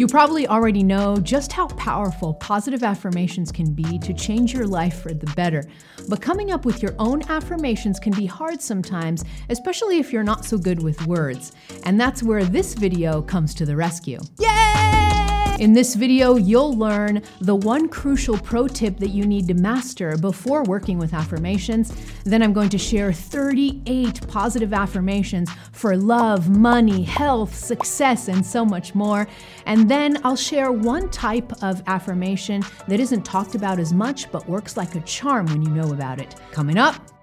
You probably already know just how powerful positive affirmations can be to change your life for the better. But coming up with your own affirmations can be hard sometimes, especially if you're not so good with words. And that's where this video comes to the rescue. Yay! In this video, you'll learn the one crucial pro tip that you need to master before working with affirmations. Then I'm going to share 38 positive affirmations for love, money, health, success, and so much more. And then I'll share one type of affirmation that isn't talked about as much but works like a charm when you know about it. Coming up.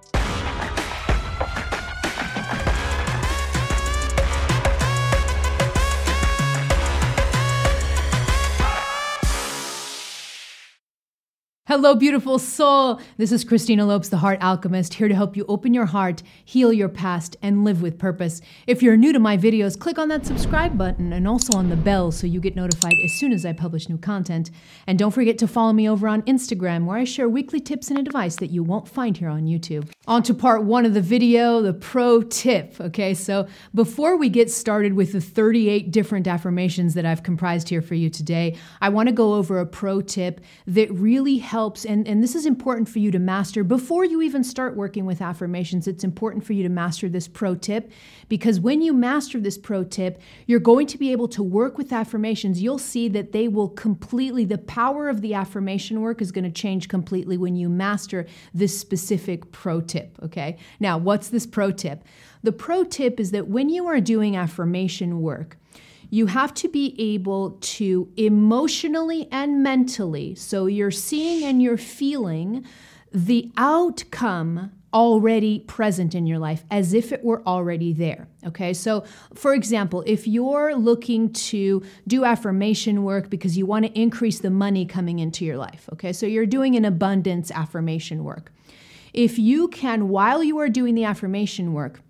Hello, beautiful soul. This is Christina Lopes, the Heart Alchemist, here to help you open your heart, heal your past, and live with purpose. If you're new to my videos, click on that subscribe button and also on the bell so you get notified as soon as I publish new content. And don't forget to follow me over on Instagram, where I share weekly tips and advice that you won't find here on YouTube. On to part one of the video, the pro tip. Okay, so before we get started with the 38 different affirmations that I've comprised here for you today, I want to go over a pro tip that really helps helps, and, and this is important for you to master before you even start working with affirmations. It's important for you to master this pro tip because when you master this pro tip, you're going to be able to work with affirmations. You'll see that they will completely, the power of the affirmation work is going to change completely when you master this specific pro tip. Okay. Now, what's this pro tip? The pro tip is that when you are doing affirmation work, you have to be able to emotionally and mentally, so you're seeing and you're feeling the outcome already present in your life as if it were already there. Okay, so for example, if you're looking to do affirmation work because you want to increase the money coming into your life, okay, so you're doing an abundance affirmation work. If you can, while you are doing the affirmation work,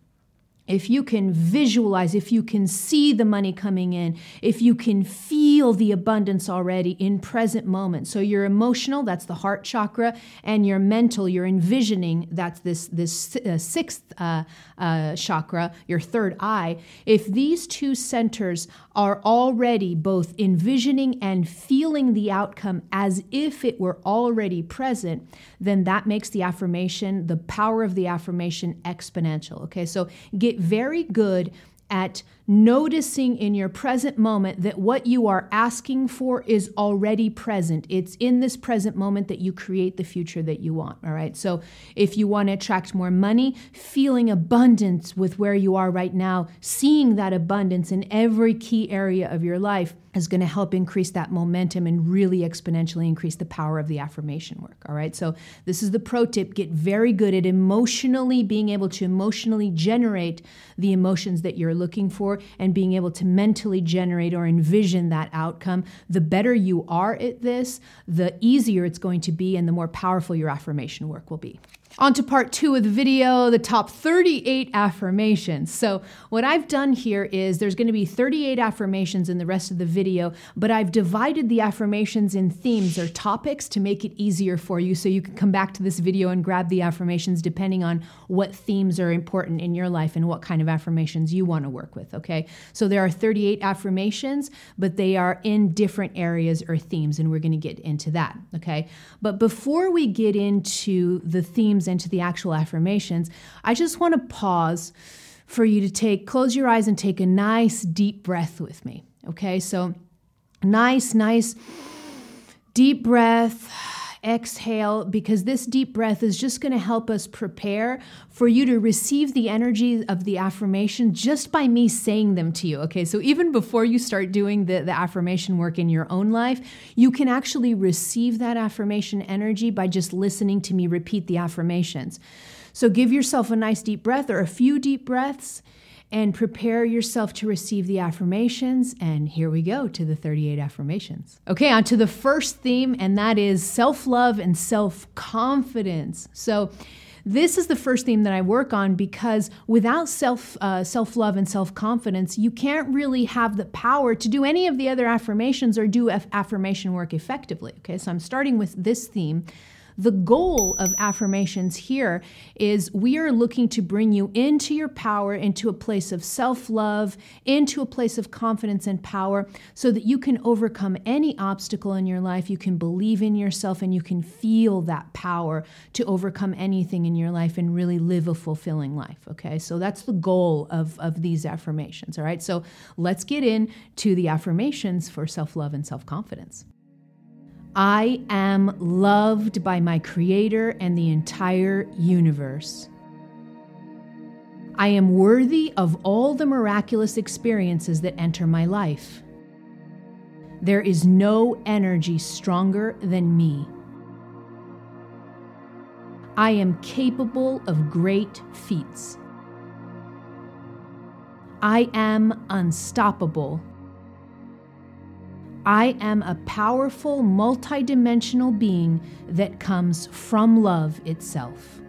if you can visualize, if you can see the money coming in, if you can feel the abundance already in present moment. So your emotional, that's the heart chakra, and your mental, you're envisioning, that's this this uh, sixth uh, uh, chakra, your third eye. If these two centers are already both envisioning and feeling the outcome as if it were already present, then that makes the affirmation, the power of the affirmation exponential. Okay, so get very good at noticing in your present moment that what you are asking for is already present. It's in this present moment that you create the future that you want. All right. So if you want to attract more money, feeling abundance with where you are right now, seeing that abundance in every key area of your life is going to help increase that momentum and really exponentially increase the power of the affirmation work. All right. So, this is the pro tip get very good at emotionally being able to emotionally generate the emotions that you're looking for and being able to mentally generate or envision that outcome, the better you are at this, the easier it's going to be and the more powerful your affirmation work will be. On to part two of the video, the top 38 affirmations. So, what I've done here is there's going to be 38 affirmations in the rest of the video, but I've divided the affirmations in themes or topics to make it easier for you so you can come back to this video and grab the affirmations depending on what themes are important in your life and what kind of affirmations you want to work with, okay? So, there are 38 affirmations, but they are in different areas or themes, and we're going to get into that, okay? But before we get into the themes, into the actual affirmations, I just want to pause for you to take, close your eyes and take a nice deep breath with me. Okay, so nice, nice deep breath exhale because this deep breath is just going to help us prepare for you to receive the energy of the affirmation just by me saying them to you. Okay, so even before you start doing the, the affirmation work in your own life, you can actually receive that affirmation energy by just listening to me repeat the affirmations. So give yourself a nice deep breath or a few deep breaths and prepare yourself to receive the affirmations. And here we go to the 38 affirmations. Okay, on to the first theme, and that is self love and self confidence. So, this is the first theme that I work on because without self uh, self love and self confidence, you can't really have the power to do any of the other affirmations or do affirmation work effectively. Okay, so I'm starting with this theme the goal of affirmations here is we are looking to bring you into your power, into a place of self love, into a place of confidence and power, so that you can overcome any obstacle in your life. You can believe in yourself and you can feel that power to overcome anything in your life and really live a fulfilling life. Okay, so that's the goal of, of these affirmations. All right, so let's get into the affirmations for self love and self confidence. I am loved by my Creator and the entire universe. I am worthy of all the miraculous experiences that enter my life. There is no energy stronger than me. I am capable of great feats. I am unstoppable. I am a powerful, multidimensional being that comes from love itself.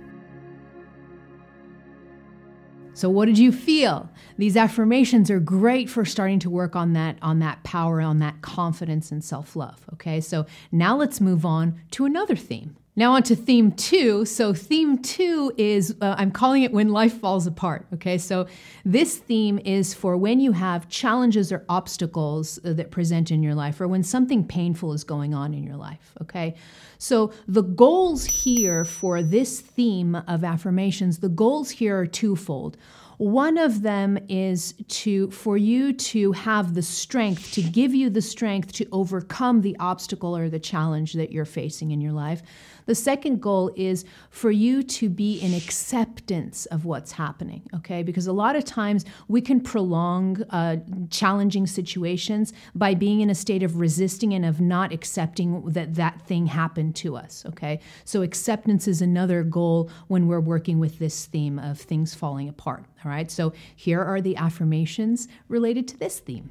So what did you feel? These affirmations are great for starting to work on that on that power, on that confidence and self-love, okay? So now let's move on to another theme. Now, on to theme two. So, theme two is uh, I'm calling it When Life Falls Apart. Okay, so this theme is for when you have challenges or obstacles uh, that present in your life, or when something painful is going on in your life. Okay, so the goals here for this theme of affirmations, the goals here are twofold. One of them is to for you to have the strength to give you the strength to overcome the obstacle or the challenge that you're facing in your life. The second goal is for you to be in acceptance of what's happening, okay? Because a lot of times we can prolong uh, challenging situations by being in a state of resisting and of not accepting that that thing happened to us, okay? So acceptance is another goal when we're working with this theme of things falling apart, all right? So here are the affirmations related to this theme.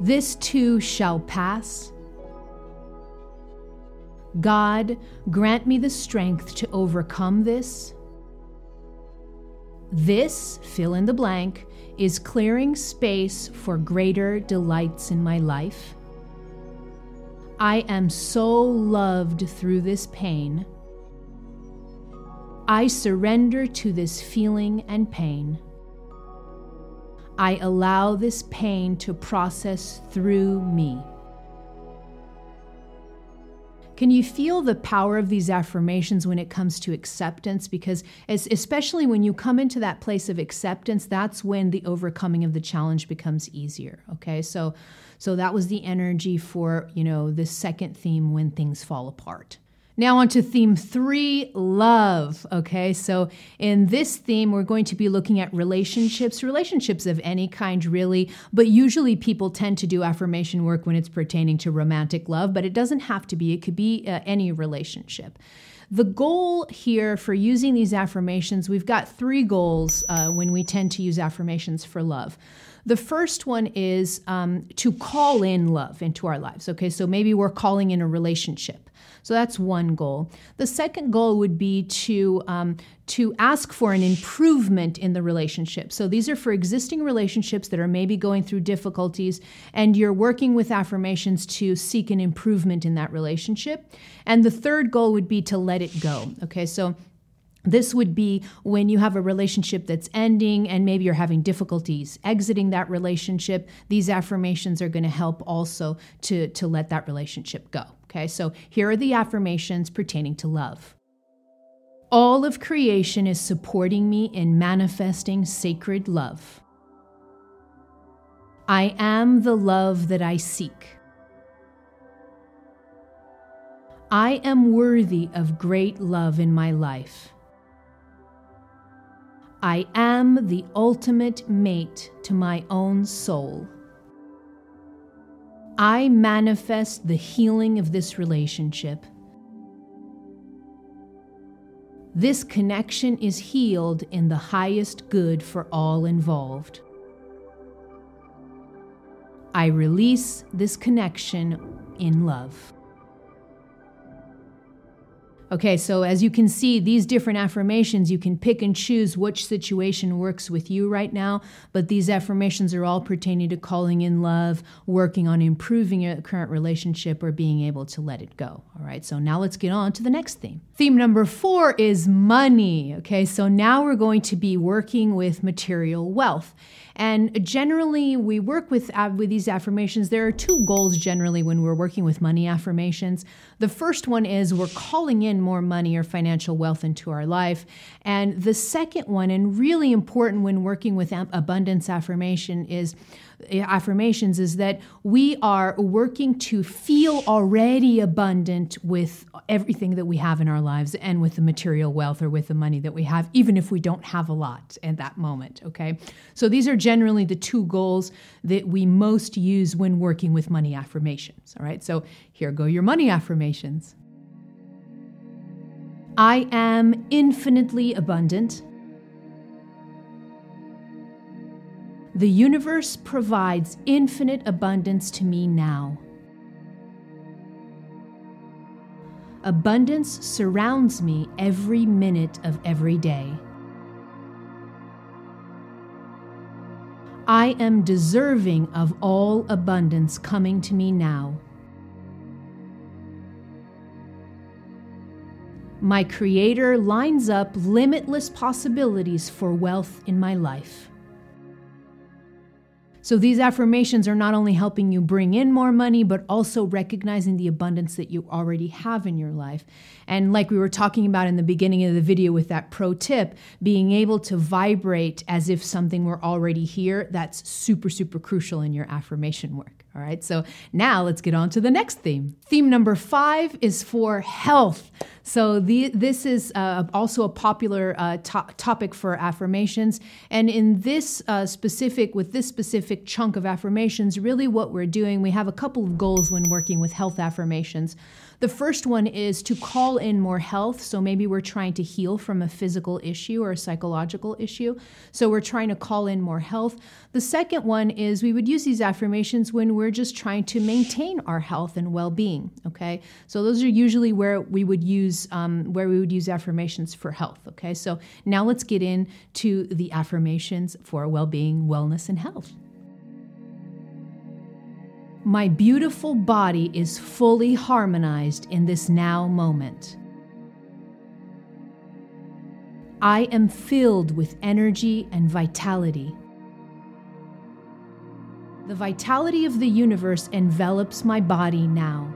This too shall pass. God, grant me the strength to overcome this. This, fill in the blank, is clearing space for greater delights in my life. I am so loved through this pain. I surrender to this feeling and pain. I allow this pain to process through me. Can you feel the power of these affirmations when it comes to acceptance? Because, especially when you come into that place of acceptance, that's when the overcoming of the challenge becomes easier. Okay, so, so that was the energy for you know the second theme when things fall apart. Now, on to theme three love. Okay, so in this theme, we're going to be looking at relationships, relationships of any kind, really. But usually, people tend to do affirmation work when it's pertaining to romantic love, but it doesn't have to be, it could be uh, any relationship. The goal here for using these affirmations, we've got three goals uh, when we tend to use affirmations for love. The first one is um, to call in love into our lives. Okay, so maybe we're calling in a relationship. So that's one goal. The second goal would be to um, to ask for an improvement in the relationship. So these are for existing relationships that are maybe going through difficulties, and you're working with affirmations to seek an improvement in that relationship. And the third goal would be to let it go. Okay, so this would be when you have a relationship that's ending and maybe you're having difficulties exiting that relationship. These affirmations are going to help also to, to let that relationship go. Okay, so here are the affirmations pertaining to love. All of creation is supporting me in manifesting sacred love. I am the love that I seek. I am worthy of great love in my life. I am the ultimate mate to my own soul. I manifest the healing of this relationship. This connection is healed in the highest good for all involved. I release this connection in love. Okay, so as you can see, these different affirmations, you can pick and choose which situation works with you right now, but these affirmations are all pertaining to calling in love, working on improving your current relationship, or being able to let it go. All right, so now let's get on to the next theme. Theme number four is money. Okay, so now we're going to be working with material wealth. And generally, we work with, uh, with these affirmations. There are two goals generally when we're working with money affirmations. The first one is we're calling in more money or financial wealth into our life. And the second one, and really important when working with abundance affirmation, is affirmations is that we are working to feel already abundant with everything that we have in our lives and with the material wealth or with the money that we have, even if we don't have a lot at that moment. Okay. So these are generally the two goals that we most use when working with money affirmations. All right. So here go your money affirmations. I am infinitely abundant. The universe provides infinite abundance to me now. Abundance surrounds me every minute of every day. I am deserving of all abundance coming to me now. My Creator lines up limitless possibilities for wealth in my life. So these affirmations are not only helping you bring in more money, but also recognizing the abundance that you already have in your life. And like we were talking about in the beginning of the video with that pro tip, being able to vibrate as if something were already here, that's super, super crucial in your affirmation work. All right, so now let's get on to the next theme. Theme number five is for health. So the, this is uh, also a popular uh, to- topic for affirmations, and in this uh, specific, with this specific chunk of affirmations, really what we're doing, we have a couple of goals when working with health affirmations. The first one is to call in more health. So maybe we're trying to heal from a physical issue or a psychological issue. So we're trying to call in more health. The second one is we would use these affirmations when we're just trying to maintain our health and well being. Okay. So those are usually where we would use um, where we would use affirmations for health. Okay. So now let's get into the affirmations for well being, wellness, and health. My beautiful body is fully harmonized in this now moment. I am filled with energy and vitality. The vitality of the universe envelops my body now.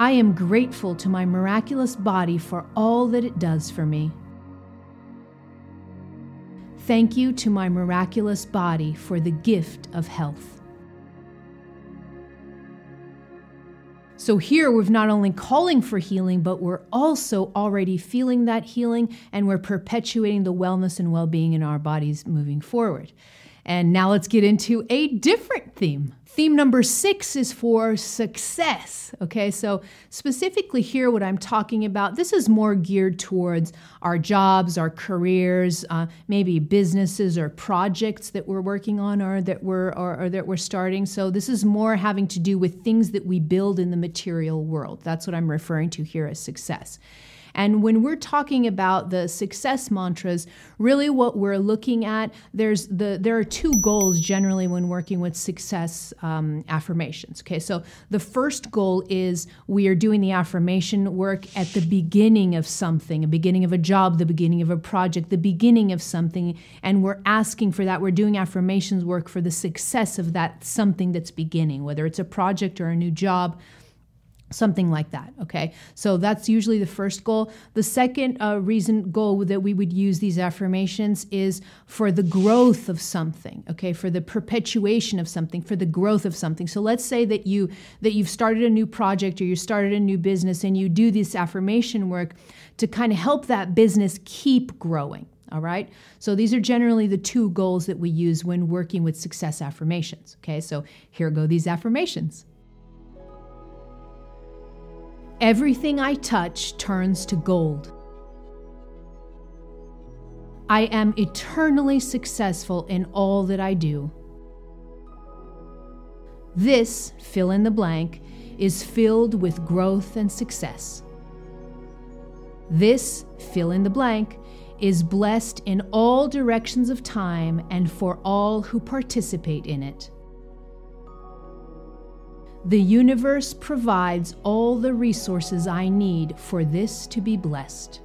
I am grateful to my miraculous body for all that it does for me. Thank you to my miraculous body for the gift of health. So here we're not only calling for healing, but we're also already feeling that healing and we're perpetuating the wellness and well being in our bodies moving forward. And now let's get into a different theme. Theme number six is for success. Okay, so specifically here, what I'm talking about, this is more geared towards our jobs, our careers, uh, maybe businesses or projects that we're working on or that we're or, or that we're starting. So this is more having to do with things that we build in the material world. That's what I'm referring to here as success. And when we're talking about the success mantras, really what we're looking at, there's the there are two goals generally when working with success um, affirmations. Okay, so the first goal is we are doing the affirmation work at the beginning of something, a beginning of a job, the beginning of a project, the beginning of something, and we're asking for that. We're doing affirmations work for the success of that something that's beginning, whether it's a project or a new job something like that okay so that's usually the first goal the second uh, reason goal that we would use these affirmations is for the growth of something okay for the perpetuation of something for the growth of something so let's say that you that you've started a new project or you started a new business and you do this affirmation work to kind of help that business keep growing all right. So these are generally the two goals that we use when working with success affirmations. Okay. So here go these affirmations. Everything I touch turns to gold. I am eternally successful in all that I do. This, fill in the blank, is filled with growth and success. This, fill in the blank, is blessed in all directions of time and for all who participate in it. The universe provides all the resources I need for this to be blessed.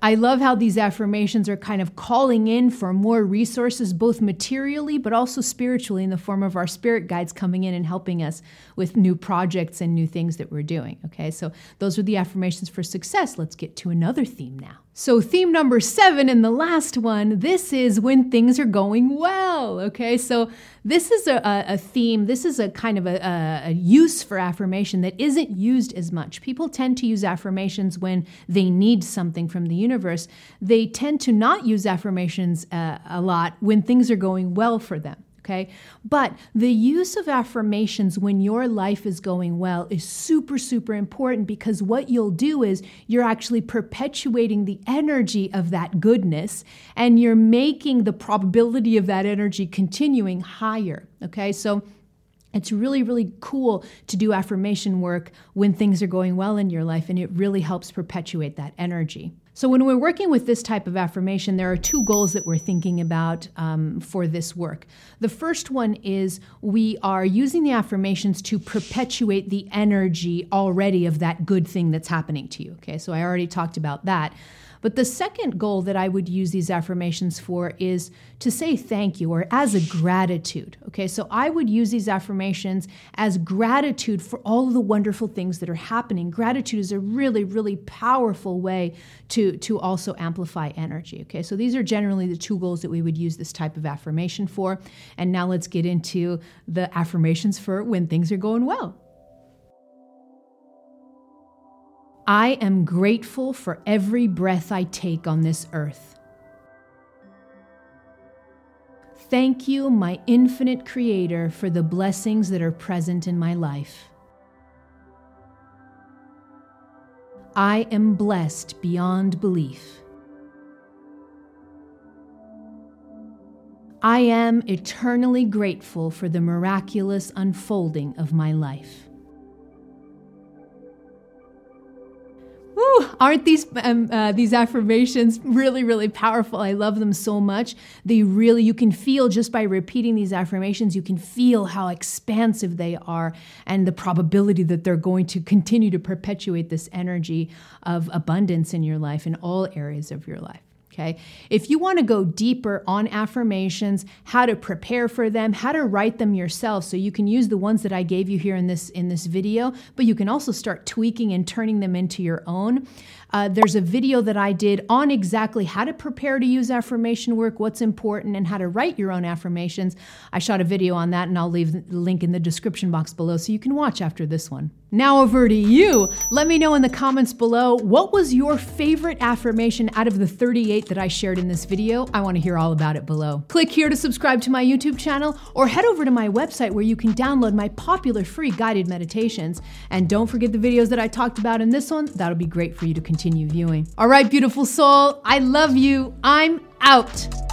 I love how these affirmations are kind of calling in for more resources, both materially but also spiritually, in the form of our spirit guides coming in and helping us with new projects and new things that we're doing. Okay, so those are the affirmations for success. Let's get to another theme now. So, theme number seven and the last one this is when things are going well. Okay, so this is a, a theme, this is a kind of a, a, use for affirmation that isn't used as much. People tend to use affirmations when they need something from the universe. They tend to not use affirmations uh, a lot when things are going well for them okay? But the use of affirmations when your life is going well is super, super important because what you'll do is you're actually perpetuating the energy of that goodness and you're making the probability of that energy continuing higher, okay? So it's really, really cool to do affirmation work when things are going well in your life, and it really helps perpetuate that energy. So, when we're working with this type of affirmation, there are two goals that we're thinking about um, for this work. The first one is we are using the affirmations to perpetuate the energy already of that good thing that's happening to you. Okay, so I already talked about that. But the second goal that I would use these affirmations for is to say thank you or as a gratitude. Okay, so I would use these affirmations as gratitude for all of the wonderful things that are happening. Gratitude is a really, really powerful way to, to also amplify energy. Okay, so these are generally the two goals that we would use this type of affirmation for. And now let's get into the affirmations for when things are going well. I am grateful for every breath I take on this earth. Thank you, my infinite Creator, for the blessings that are present in my life. I am blessed beyond belief. I am eternally grateful for the miraculous unfolding of my life. Aren't these um, uh, these affirmations really really powerful? I love them so much. They really you can feel just by repeating these affirmations, you can feel how expansive they are and the probability that they're going to continue to perpetuate this energy of abundance in your life in all areas of your life. Okay. If you want to go deeper on affirmations, how to prepare for them, how to write them yourself, so you can use the ones that I gave you here in this in this video, but you can also start tweaking and turning them into your own. Uh, there's a video that I did on exactly how to prepare to use affirmation work, what's important, and how to write your own affirmations. I shot a video on that, and I'll leave the link in the description box below so you can watch after this one. Now over to you. Let me know in the comments below what was your favorite affirmation out of the 38 that I shared in this video. I want to hear all about it below. Click here to subscribe to my YouTube channel or head over to my website where you can download my popular free guided meditations. And don't forget the videos that I talked about in this one. That'll be great for you to continue viewing. All right, beautiful soul. I love you. I'm out.